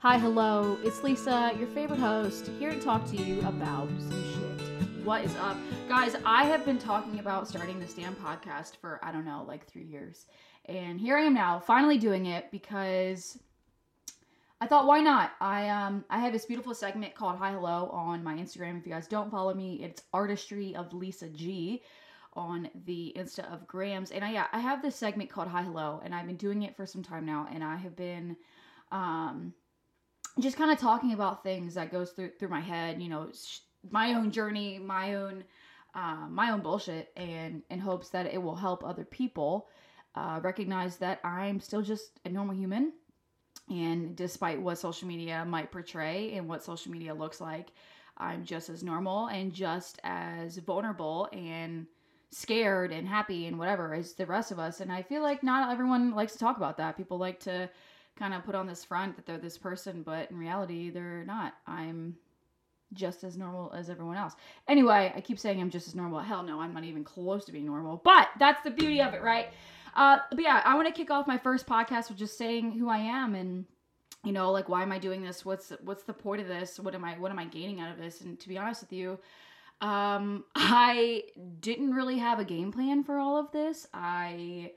Hi, hello, it's Lisa, your favorite host, here to talk to you about some shit. What is up? Guys, I have been talking about starting this damn podcast for, I don't know, like three years. And here I am now, finally doing it because I thought, why not? I um I have this beautiful segment called Hi Hello on my Instagram. If you guys don't follow me, it's Artistry of Lisa G on the Insta of Grams. And I yeah, I have this segment called Hi Hello, and I've been doing it for some time now, and I have been um just kind of talking about things that goes through through my head, you know, sh- my own journey, my own uh, my own bullshit, and in hopes that it will help other people uh, recognize that I'm still just a normal human and despite what social media might portray and what social media looks like, I'm just as normal and just as vulnerable and scared and happy and whatever as the rest of us. And I feel like not everyone likes to talk about that. People like to kind of put on this front that they're this person, but in reality, they're not. I'm just as normal as everyone else. Anyway, I keep saying I'm just as normal. Hell no, I'm not even close to being normal. But that's the beauty of it, right? Uh, but yeah, I want to kick off my first podcast with just saying who I am and you know like why am I doing this? What's what's the point of this? What am I what am I gaining out of this? And to be honest with you, um, I didn't really have a game plan for all of this. I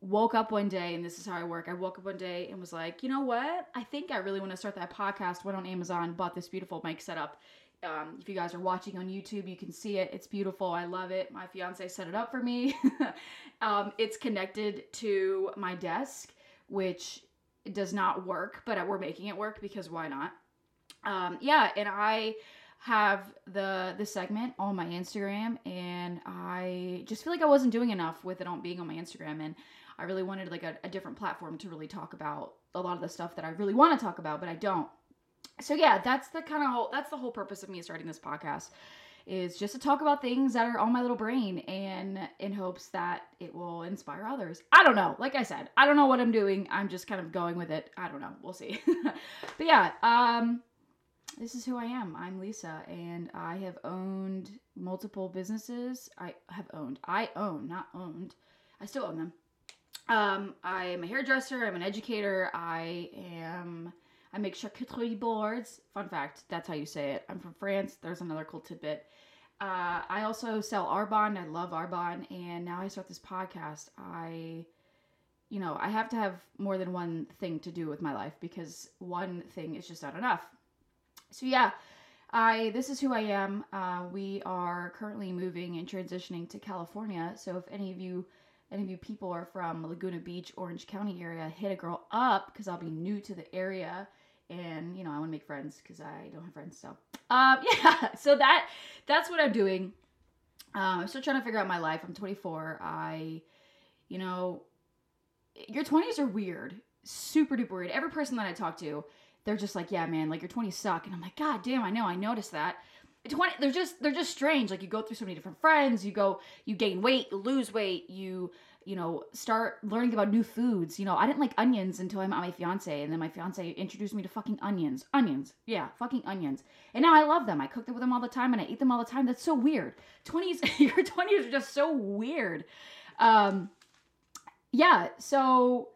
woke up one day and this is how I work. I woke up one day and was like, you know what? I think I really want to start that podcast. Went on Amazon, bought this beautiful mic setup um, if you guys are watching on YouTube, you can see it. It's beautiful. I love it. My fiance set it up for me. um, it's connected to my desk, which does not work, but we're making it work because why not? Um, yeah, and I have the the segment on my Instagram, and I just feel like I wasn't doing enough with it on being on my Instagram, and I really wanted like a, a different platform to really talk about a lot of the stuff that I really want to talk about, but I don't so yeah, that's the kind of whole that's the whole purpose of me starting this podcast is just to talk about things that are on my little brain and in hopes that it will inspire others. I don't know. Like I said, I don't know what I'm doing. I'm just kind of going with it. I don't know. We'll see. but yeah, um this is who I am. I'm Lisa and I have owned multiple businesses. I have owned. I own, not owned. I still own them. Um I am a hairdresser, I'm an educator, I am I make charcuterie boards. Fun fact, that's how you say it. I'm from France. There's another cool tidbit. Uh, I also sell Arbonne. I love Arbonne. And now I start this podcast. I, you know, I have to have more than one thing to do with my life because one thing is just not enough. So, yeah, I this is who I am. Uh, we are currently moving and transitioning to California. So, if any of you any of you people are from Laguna Beach, Orange County area, hit a girl up because I'll be new to the area and you know I want to make friends because I don't have friends. So um, yeah, so that that's what I'm doing. Um, I'm still trying to figure out my life. I'm 24. I, you know, your 20s are weird, super duper weird. Every person that I talk to, they're just like, yeah, man, like your 20s suck, and I'm like, god damn, I know, I noticed that. 20 they're just they're just strange like you go through so many different friends you go you gain weight you lose weight you you know, start learning about new foods. You know, I didn't like onions until I met my fiance, and then my fiance introduced me to fucking onions. Onions, yeah, fucking onions. And now I love them. I cook them with them all the time, and I eat them all the time. That's so weird. Twenties, your twenties are just so weird. Um, yeah. So,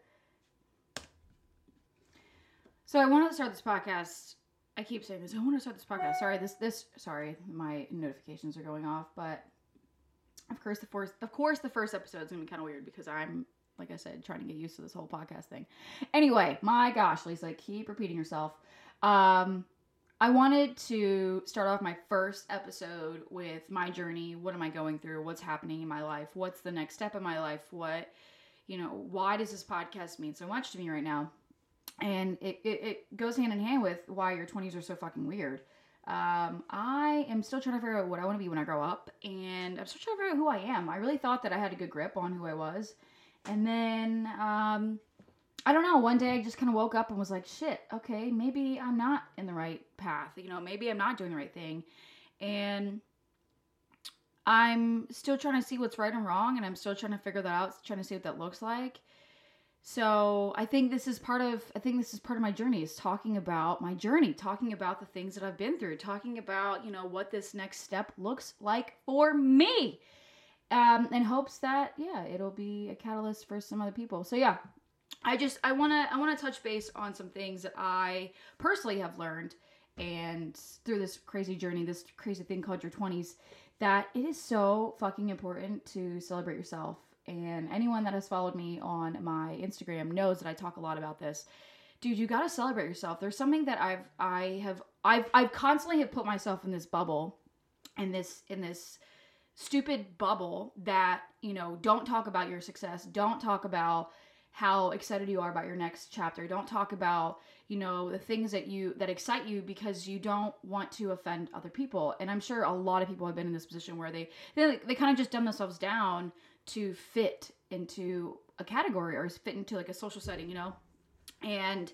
so I wanted to start this podcast. I keep saying this. I want to start this podcast. Sorry, this this sorry, my notifications are going off, but of course the first of course the first episode is gonna be kind of weird because i'm like i said trying to get used to this whole podcast thing. Anyway my gosh lisa keep repeating yourself. Um i wanted to start off my first episode with my journey. What am i going through? What's happening in my life? What's the next step in my life? What you know why does this podcast mean so much to me right now and it, it, it goes hand in hand with why your 20s are so fucking weird um, I am still trying to figure out what I want to be when I grow up, and I'm still trying to figure out who I am. I really thought that I had a good grip on who I was, and then um, I don't know. One day I just kind of woke up and was like, "Shit, okay, maybe I'm not in the right path. You know, maybe I'm not doing the right thing," and I'm still trying to see what's right and wrong, and I'm still trying to figure that out, trying to see what that looks like. So I think this is part of I think this is part of my journey is talking about my journey, talking about the things that I've been through, talking about, you know, what this next step looks like for me. Um, in hopes that, yeah, it'll be a catalyst for some other people. So yeah. I just I want to I want to touch base on some things that I personally have learned and through this crazy journey, this crazy thing called your 20s, that it is so fucking important to celebrate yourself. And anyone that has followed me on my Instagram knows that I talk a lot about this. Dude, you got to celebrate yourself. There's something that I've I have I've I've constantly have put myself in this bubble in this in this stupid bubble that, you know, don't talk about your success, don't talk about how excited you are about your next chapter. Don't talk about, you know, the things that you that excite you because you don't want to offend other people. And I'm sure a lot of people have been in this position where they they, they kind of just dumb themselves down to fit into a category or fit into like a social setting, you know? And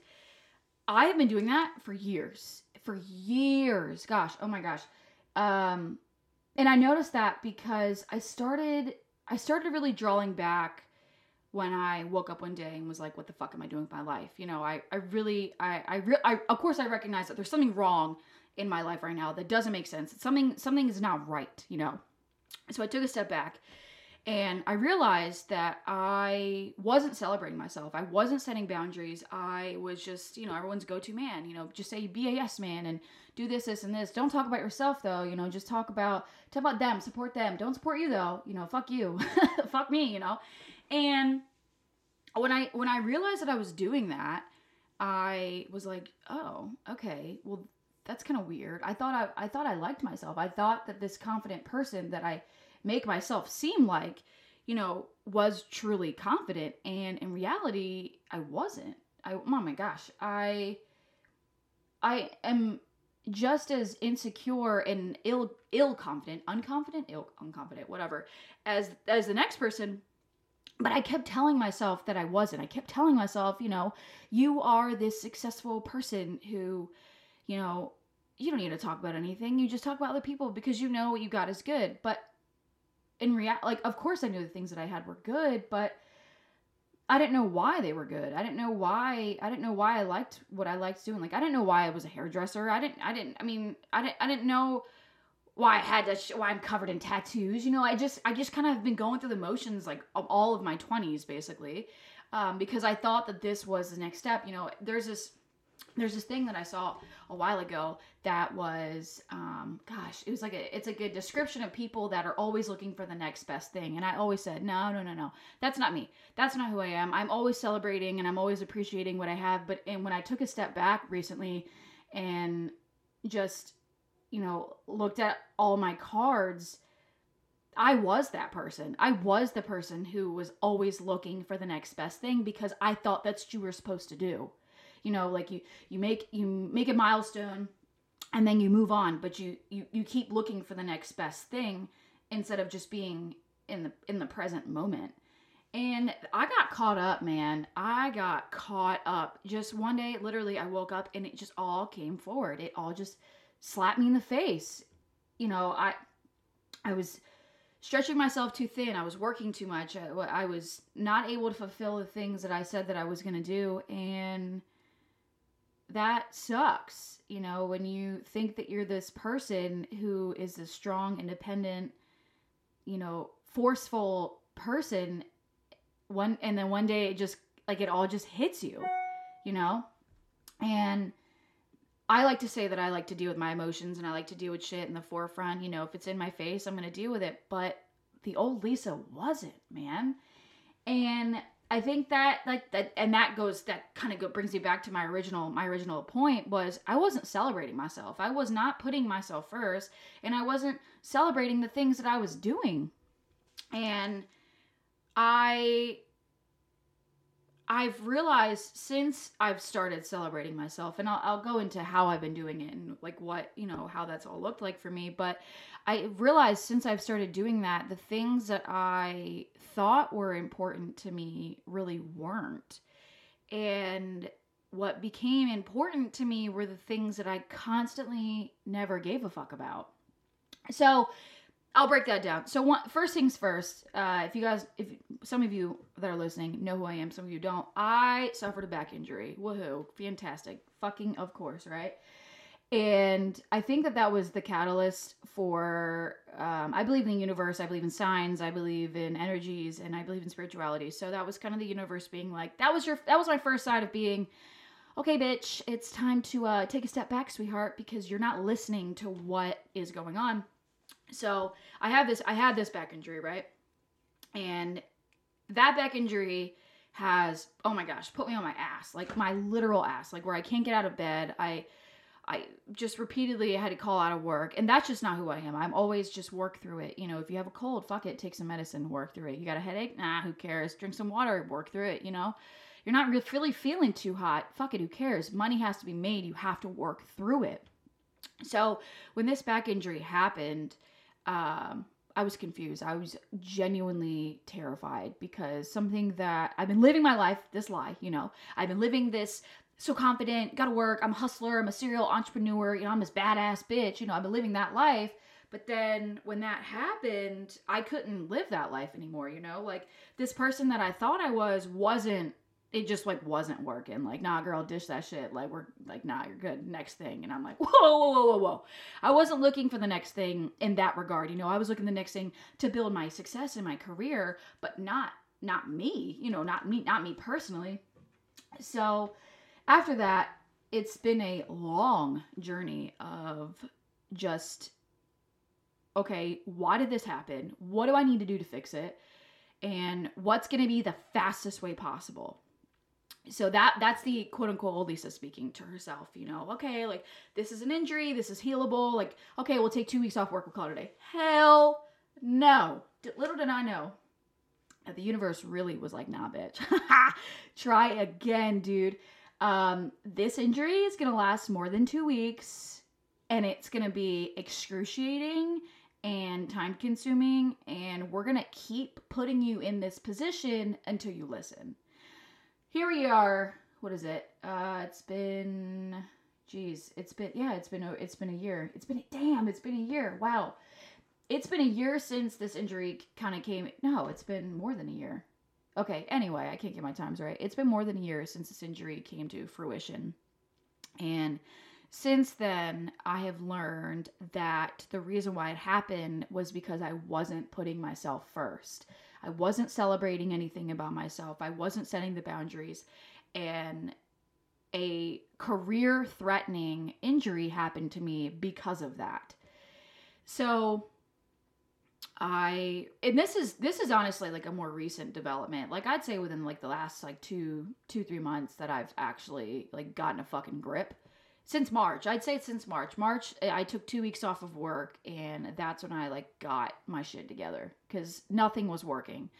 I have been doing that for years. For years. Gosh, oh my gosh. Um and I noticed that because I started I started really drawing back when I woke up one day and was like, what the fuck am I doing with my life? You know, I, I really, I, I, re- I, of course I recognize that there's something wrong in my life right now that doesn't make sense. Something, something is not right, you know? So I took a step back and I realized that I wasn't celebrating myself. I wasn't setting boundaries. I was just, you know, everyone's go to man, you know, just say be a yes man and do this, this, and this. Don't talk about yourself though, you know, just talk about, talk about them, support them. Don't support you though, you know, fuck you, fuck me, you know? And when I when I realized that I was doing that, I was like, "Oh, okay. Well, that's kind of weird. I thought I I thought I liked myself. I thought that this confident person that I make myself seem like, you know, was truly confident and in reality, I wasn't. I oh my gosh. I I am just as insecure and ill ill confident, unconfident, ill unconfident, whatever, as as the next person but I kept telling myself that I wasn't. I kept telling myself, you know, you are this successful person who, you know, you don't need to talk about anything. You just talk about other people because you know what you got is good. But in reality, like, of course, I knew the things that I had were good, but I didn't know why they were good. I didn't know why. I didn't know why I liked what I liked doing. Like, I didn't know why I was a hairdresser. I didn't. I didn't. I mean, I didn't. I didn't know why I had to sh- why I'm covered in tattoos. You know, I just I just kind of been going through the motions like of all of my 20s basically. Um, because I thought that this was the next step. You know, there's this there's this thing that I saw a while ago that was um, gosh, it was like a it's a description of people that are always looking for the next best thing. And I always said, "No, no, no, no. That's not me. That's not who I am. I'm always celebrating and I'm always appreciating what I have." But and when I took a step back recently and just you know, looked at all my cards, I was that person. I was the person who was always looking for the next best thing because I thought that's what you were supposed to do. You know, like you you make you make a milestone and then you move on, but you you you keep looking for the next best thing instead of just being in the in the present moment. And I got caught up, man. I got caught up. Just one day, literally, I woke up and it just all came forward. It all just slapped me in the face. You know, I I was stretching myself too thin. I was working too much. I, I was not able to fulfill the things that I said that I was going to do and that sucks. You know, when you think that you're this person who is a strong, independent, you know, forceful person one and then one day it just like it all just hits you, you know? And I like to say that I like to deal with my emotions and I like to deal with shit in the forefront. You know, if it's in my face, I'm going to deal with it. But the old Lisa wasn't, man. And I think that like that and that goes that kind of brings me back to my original my original point was I wasn't celebrating myself. I was not putting myself first and I wasn't celebrating the things that I was doing. And I I've realized since I've started celebrating myself, and I'll, I'll go into how I've been doing it and like what, you know, how that's all looked like for me. But I realized since I've started doing that, the things that I thought were important to me really weren't. And what became important to me were the things that I constantly never gave a fuck about. So, I'll break that down. So one, first things first, uh, if you guys, if some of you that are listening know who I am, some of you don't. I suffered a back injury. Woohoo! Fantastic. Fucking of course, right? And I think that that was the catalyst for. Um, I believe in the universe. I believe in signs. I believe in energies, and I believe in spirituality. So that was kind of the universe being like, that was your. That was my first side of being. Okay, bitch, it's time to uh, take a step back, sweetheart, because you're not listening to what is going on. So I have this. I had this back injury, right? And that back injury has oh my gosh put me on my ass like my literal ass like where i can't get out of bed. I i just repeatedly had to call out of work and that's just not who i am. I'm always just work through it. You know if you have a cold fuck it take some medicine work through it. You got a headache? Nah who cares? Drink some water work through it you know? You're not really feeling too hot fuck it who cares? Money has to be made you have to work through it. So when this back injury happened um I was confused. I was genuinely terrified because something that I've been living my life, this lie, you know, I've been living this so confident, gotta work, I'm a hustler, I'm a serial entrepreneur, you know, I'm this badass bitch, you know, I've been living that life. But then when that happened, I couldn't live that life anymore, you know? Like this person that I thought I was wasn't it just like wasn't working. Like, nah, girl, dish that shit. Like, we're like, nah, you're good. Next thing. And I'm like, whoa, whoa, whoa, whoa, whoa. I wasn't looking for the next thing in that regard. You know, I was looking the next thing to build my success in my career, but not not me. You know, not me, not me personally. So after that, it's been a long journey of just okay, why did this happen? What do I need to do to fix it? And what's going to be the fastest way possible? So that that's the quote unquote lisa speaking to herself you know okay like this is an injury this is healable like okay we'll take two weeks off work we'll call it a day. Hell no. Little did i know that the universe really was like nah bitch. Try again dude. Um this injury is gonna last more than two weeks and it's gonna be excruciating and time consuming and we're gonna keep putting you in this position until you listen here we are. What is it? Uh, it's been, geez, it's been yeah, it's been a, it's been a year. It's been damn, it's been a year. Wow, it's been a year since this injury kind of came. No, it's been more than a year. Okay, anyway, I can't get my times right. It's been more than a year since this injury came to fruition, and since then, I have learned that the reason why it happened was because I wasn't putting myself first. I wasn't celebrating anything about myself. I wasn't setting the boundaries. And a career threatening injury happened to me because of that. So I and this is this is honestly like a more recent development. Like I'd say within like the last like 2 2 3 months that I've actually like gotten a fucking grip since March. I'd say since March. March, eh, I took two weeks off of work, and that's when I like got my shit together because nothing was working.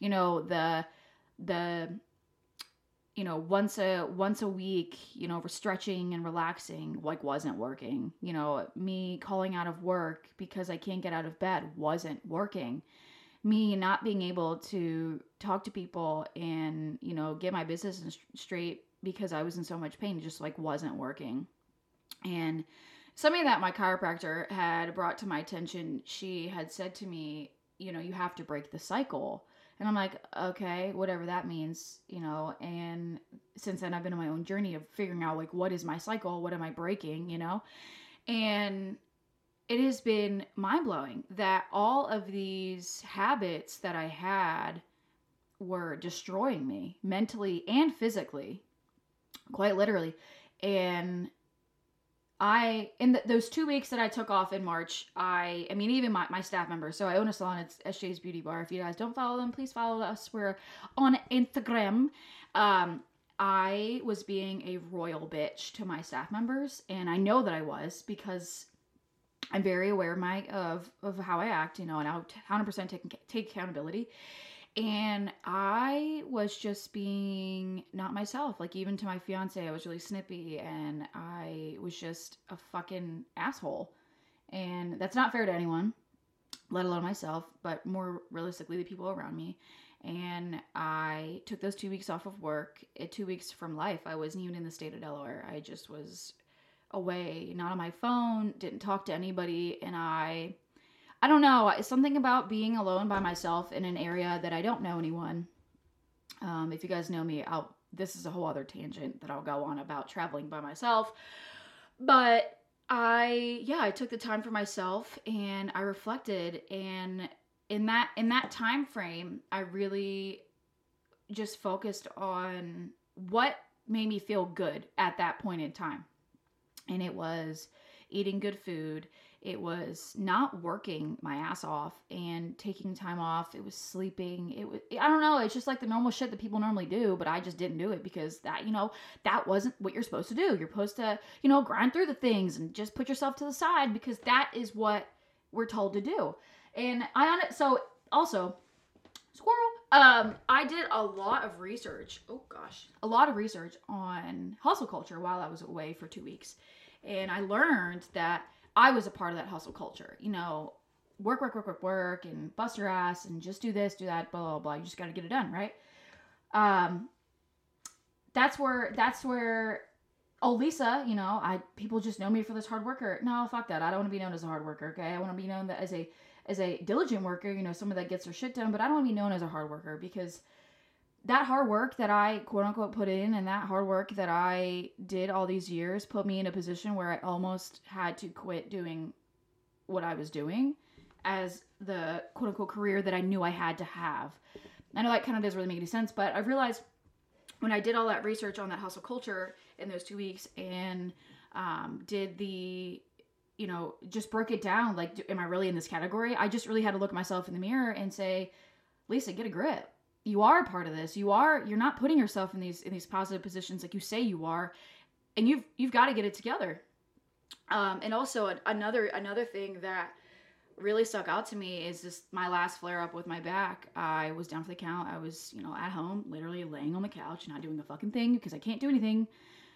You know the the you know once a once a week you know for stretching and relaxing like wasn't working you know me calling out of work because i can't get out of bed wasn't working me not being able to talk to people and you know get my business straight because i was in so much pain just like wasn't working and something that my chiropractor had brought to my attention, she had said to me, you know, you have to break the cycle. And I'm like, okay, whatever that means, you know. And since then, I've been on my own journey of figuring out, like, what is my cycle? What am I breaking, you know? And it has been mind blowing that all of these habits that I had were destroying me mentally and physically, quite literally. And I in the, those two weeks that I took off in March, I I mean even my, my staff members. So I own a salon. It's SJ's Beauty Bar. If you guys don't follow them, please follow us. We're on Instagram. Um, I was being a royal bitch to my staff members, and I know that I was because I'm very aware of my of of how I act. You know, and I'll 100% take take accountability and I was just being not myself. Like even to my fiance, I was really snippy and I was just a fucking asshole. And that's not fair to anyone, let alone myself, but more realistically the people around me. And I took those two weeks off of work, eh, two weeks from life. I wasn't even in the state of Delaware. I just was away, not on my phone, didn't talk to anybody, and I I don't know. It's something about being alone by myself in an area that I don't know anyone. Um, if you guys know me, I'll. This is a whole other tangent that I'll go on about traveling by myself. But I yeah, I took the time for myself and I reflected and in that in that time frame, I really just focused on what made me feel good at that point in time. And it was eating good food. It was not working my ass off and taking time off. It was sleeping. It was I don't know, it's just like the normal shit that people normally do, but I just didn't do it because that, you know, that wasn't what you're supposed to do. You're supposed to, you know, grind through the things and just put yourself to the side because that is what we're told to do. And I on it so also squirrel um i did a lot of research oh gosh a lot of research on hustle culture while i was away for two weeks and i learned that i was a part of that hustle culture you know work work work work work and bust your ass and just do this do that blah blah blah. You just got to get it done right? Um that's where that's where oh lisa you know i people just know me for this hard worker. No fuck that. I don't want to be known as a hard worker okay? I want to be known as a as a diligent worker, you know, someone that gets their shit done, but I don't want to be known as a hard worker because that hard work that I quote unquote put in and that hard work that I did all these years put me in a position where I almost had to quit doing what I was doing as the quote unquote career that I knew I had to have. I know that kind of doesn't really make any sense, but I've realized when I did all that research on that hustle culture in those two weeks and um, did the you know, just broke it down. Like, am I really in this category? I just really had to look myself in the mirror and say, Lisa, get a grip. You are a part of this. You are. You're not putting yourself in these in these positive positions like you say you are, and you've you've got to get it together. Um, and also another another thing that really stuck out to me is just my last flare up with my back. I was down for the count. I was, you know, at home, literally laying on the couch, not doing a fucking thing because I can't do anything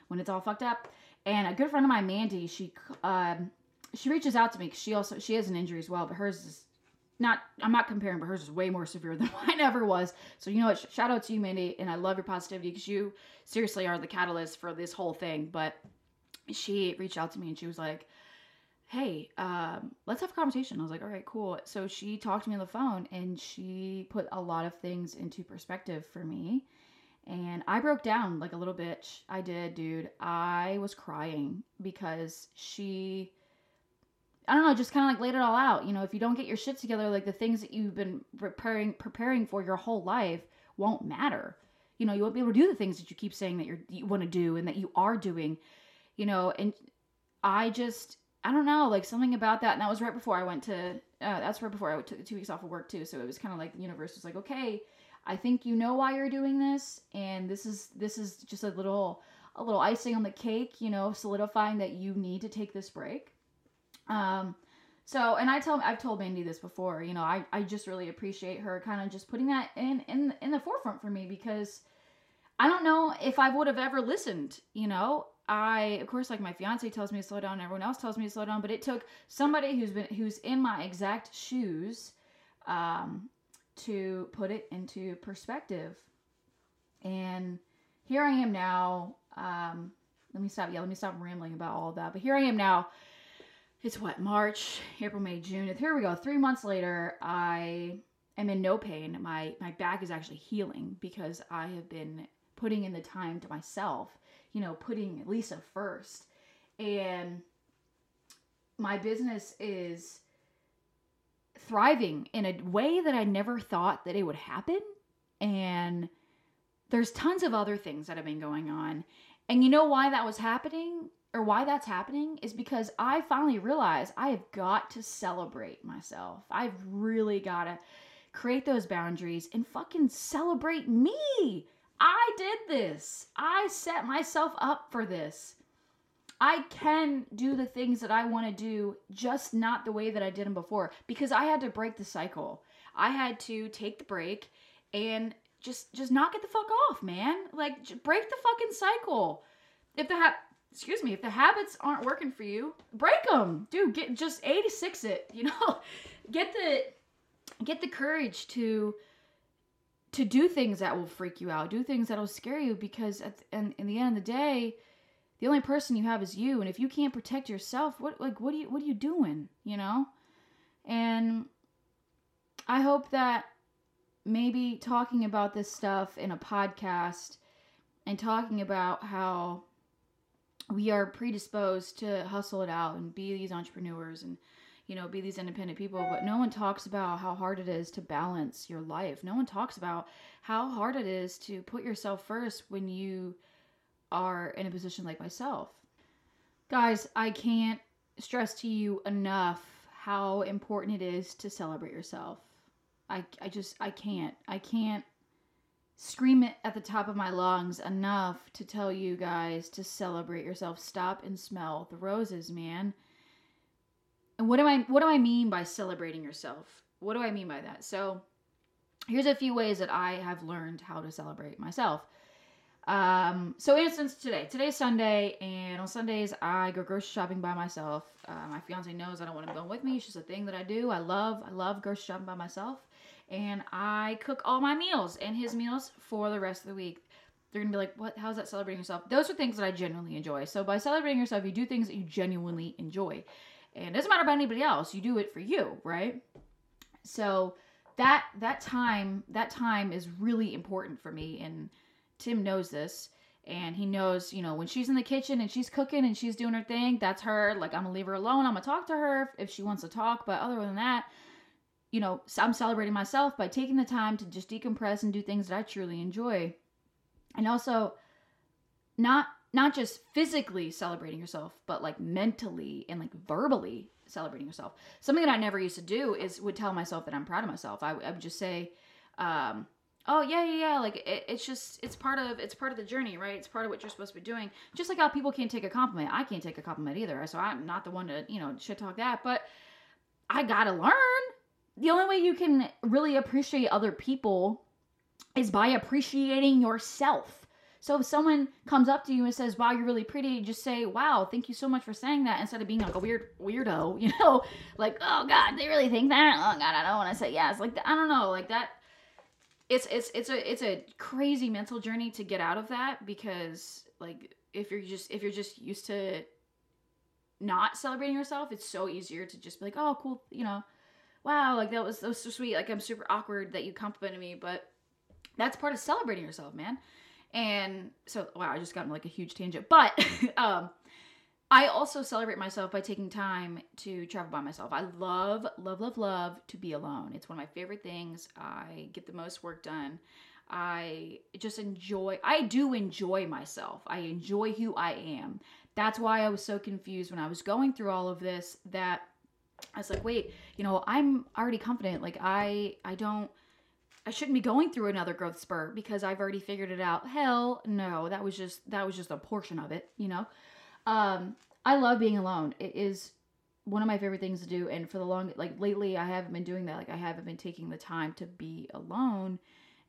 when it's all fucked up. And a good friend of mine, Mandy, she um, she reaches out to me because she also she has an injury as well, but hers is not. I'm not comparing, but hers is way more severe than mine ever was. So you know what? Shout out to you, Mandy, and I love your positivity because you seriously are the catalyst for this whole thing. But she reached out to me and she was like, "Hey, um, let's have a conversation." I was like, "All right, cool." So she talked to me on the phone and she put a lot of things into perspective for me. And I broke down like a little bitch. I did, dude. I was crying because she I don't know, just kind of like laid it all out. You know, if you don't get your shit together, like the things that you've been preparing preparing for your whole life won't matter. You know, you won't be able to do the things that you keep saying that you're you want to do and that you are doing. You know, and I just I don't know, like something about that. And that was right before I went to. Uh, that's right before I took two weeks off of work too. So it was kind of like the universe was like, okay, I think you know why you're doing this, and this is this is just a little a little icing on the cake. You know, solidifying that you need to take this break um, so, and I tell I've told Mandy this before. You know, I I just really appreciate her kind of just putting that in in in the forefront for me because I don't know if I would have ever listened. You know, I of course like my fiance tells me to slow down, everyone else tells me to slow down, but it took somebody who's been who's in my exact shoes um, to put it into perspective. And here I am now. Um, let me stop. Yeah, let me stop rambling about all of that. But here I am now it's what March, April, May, June. Here we go. Three months later, I am in no pain. My my back is actually healing because I have been putting in the time to myself. You know, putting Lisa first, and my business is thriving in a way that I never thought that it would happen. And there's tons of other things that have been going on. And you know why that was happening? Or why that's happening is because I finally realized I have got to celebrate myself. I've really got to create those boundaries and fucking celebrate me. I did this. I set myself up for this. I can do the things that I want to do, just not the way that I did them before because I had to break the cycle. I had to take the break and just just knock it the fuck off, man. Like break the fucking cycle. If the ha- excuse me, if the habits aren't working for you, break them. Dude, get just 86 it, you know? get the get the courage to to do things that will freak you out, do things that will scare you because at the, in, in the end of the day, the only person you have is you and if you can't protect yourself, what like what are you what are you doing, you know? And I hope that maybe talking about this stuff in a podcast and talking about how we are predisposed to hustle it out and be these entrepreneurs and you know be these independent people but no one talks about how hard it is to balance your life. No one talks about how hard it is to put yourself first when you are in a position like myself. Guys i can't stress to you enough how important it is to celebrate yourself. I i just i can't. I can't scream it at the top of my lungs enough to tell you guys to celebrate yourself. Stop and smell the roses, man. And what do I what do I mean by celebrating yourself? What do I mean by that? So, here's a few ways that I have learned how to celebrate myself. Um, so instance today. Today's Sunday, and on Sundays I go grocery shopping by myself. Uh, my fiance knows I don't want him going with me. It's just a thing that I do. I love I love grocery shopping by myself and I cook all my meals and his meals for the rest of the week. They're gonna be like, "What? How's that celebrating yourself?" Those are things that I genuinely enjoy. So by celebrating yourself, you do things that you genuinely enjoy, and it doesn't matter about anybody else. You do it for you, right? So that that time that time is really important for me, and Tim knows this and he knows, you know, when she's in the kitchen and she's cooking and she's doing her thing, that's her. Like, I'm gonna leave her alone. I'm gonna talk to her if she wants to talk. But other than that, you know, I'm celebrating myself by taking the time to just decompress and do things that I truly enjoy. And also not not just physically celebrating yourself, but like mentally and like verbally celebrating yourself. Something that I never used to do is would tell myself that I'm proud of myself. I, would just say, um, oh yeah, yeah, yeah. Like it, it's just it's part of it's part of the journey, right? It's part of what you're supposed to be doing. Just like how people can't take a compliment, I can't take a compliment either. So I'm not the one to you know shit talk that, but I gotta learn the only way you can really appreciate other people is by appreciating yourself. So if someone comes up to you and says, "Wow, you're really pretty," just say, "Wow, thank you so much for saying that," instead of being like a weird weirdo, you know, like, "Oh God, they really think that?" Oh God, I don't want to say yes. Like I don't know, like that. It's it's it's a it's a crazy mental journey to get out of that because like if you're just if you're just used to not celebrating yourself, it's so easier to just be like, "Oh, cool," you know wow, like that was, that was so sweet. Like I'm super awkward that you complimented me, but that's part of celebrating yourself, man. And so, wow, I just got like a huge tangent. But um, I also celebrate myself by taking time to travel by myself. I love, love, love, love to be alone. It's one of my favorite things. I get the most work done. I just enjoy, I do enjoy myself. I enjoy who I am. That's why I was so confused when I was going through all of this that I was like, wait, you know, I'm already confident. Like I I don't I shouldn't be going through another growth spurt because I've already figured it out. Hell, no, that was just that was just a portion of it, you know. Um I love being alone. It is one of my favorite things to do and for the long like lately I haven't been doing that. Like I haven't been taking the time to be alone.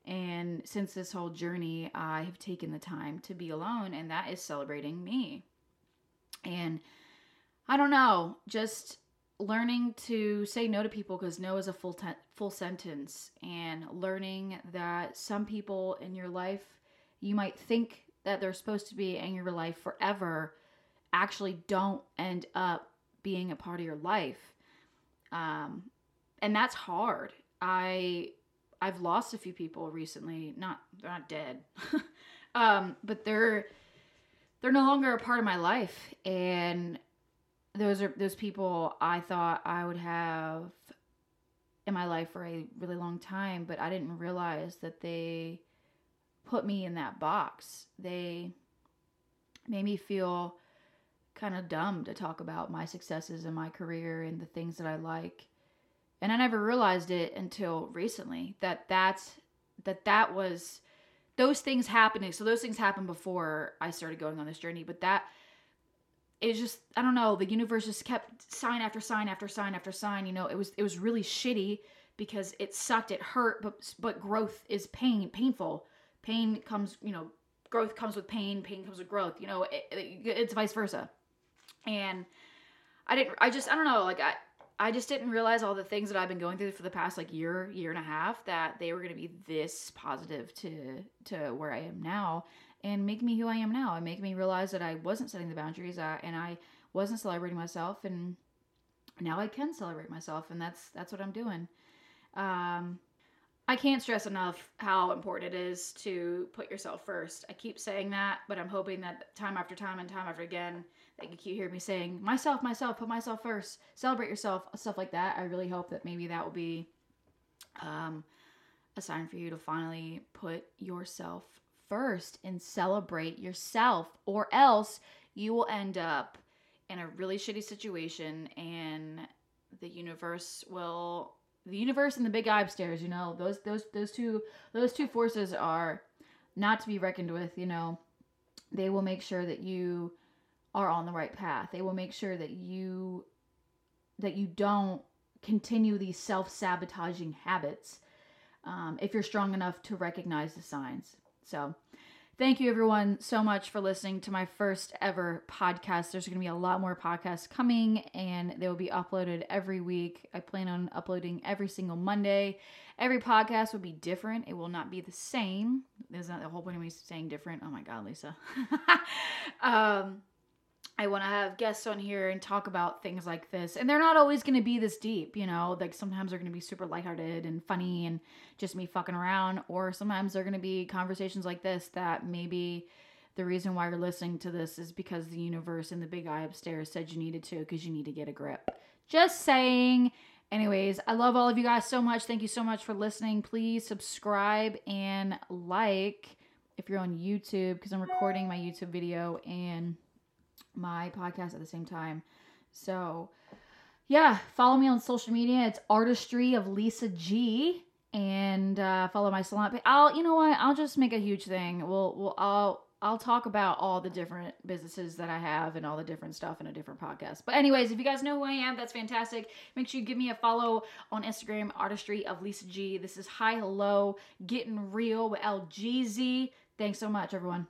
And since this whole journey, I have taken the time to be alone and that is celebrating me. And I don't know, just learning to say no to people because no is a full full sentence and learning that some people in your life you might think that they're supposed to be in your life forever actually don't end up being a part of your life. Um, and that's hard. I i've lost a few people recently not they're not dead um, but they're they're no longer a part of my life. And those are those people I thought I would have in my life for a really long time, but I didn't realize that they put me in that box. They made me feel kind of dumb to talk about my successes in my career and the things that I like. And I never realized it until recently that that's that that was those things happening. So those things happened before I started going on this journey, but that it's just I don't know. The universe just kept sign after sign after sign after sign. You know, it was it was really shitty because it sucked. It hurt, but but growth is pain, painful. Pain comes, you know, growth comes with pain. Pain comes with growth. You know, it, it, it's vice versa. And I didn't. I just I don't know. Like I. I just didn't realize all the things that I've been going through for the past like year, year and a half that they were going to be this positive to to where I am now and make me who I am now and make me realize that I wasn't setting the boundaries uh, and I wasn't celebrating myself and now I can celebrate myself and that's that's what I'm doing. Um, I can't stress enough how important it is to put yourself first. I keep saying that, but I'm hoping that time after time and time after again that you keep hearing me saying myself, myself, put myself first, celebrate yourself, stuff like that. I really hope that maybe that will be um, a sign for you to finally put yourself first and celebrate yourself, or else you will end up in a really shitty situation and the universe will the universe and the big eye upstairs you know those those those two those two forces are not to be reckoned with you know. They will make sure that you are on the right path. They will make sure that you that you don't continue these self-sabotaging habits um, if you're strong enough to recognize the signs so Thank you, everyone, so much for listening to my first ever podcast. There's going to be a lot more podcasts coming, and they will be uploaded every week. I plan on uploading every single Monday. Every podcast will be different, it will not be the same. There's not the whole point of me saying different. Oh my God, Lisa. um, I want to have guests on here and talk about things like this. And they're not always going to be this deep, you know, like sometimes they're going to be super lighthearted and funny and just me fucking around. Or sometimes they're going to be conversations like this that maybe the reason why you're listening to this is because the universe and the big eye upstairs said you needed to because you need to get a grip. Just saying. Anyways, I love all of you guys so much. Thank you so much for listening. Please subscribe and like if you're on YouTube because I'm recording my YouTube video and my podcast at the same time. So, yeah, follow me on social media. It's Artistry of Lisa G, and uh, follow my salon. I'll, you know what? I'll just make a huge thing. We'll, we'll, I'll, I'll talk about all the different businesses that I have and all the different stuff in a different podcast. But anyways, if you guys know who I am, that's fantastic. Make sure you give me a follow on Instagram, Artistry of Lisa G. This is Hi Hello, Getting Real with LGZ. Thanks so much, everyone.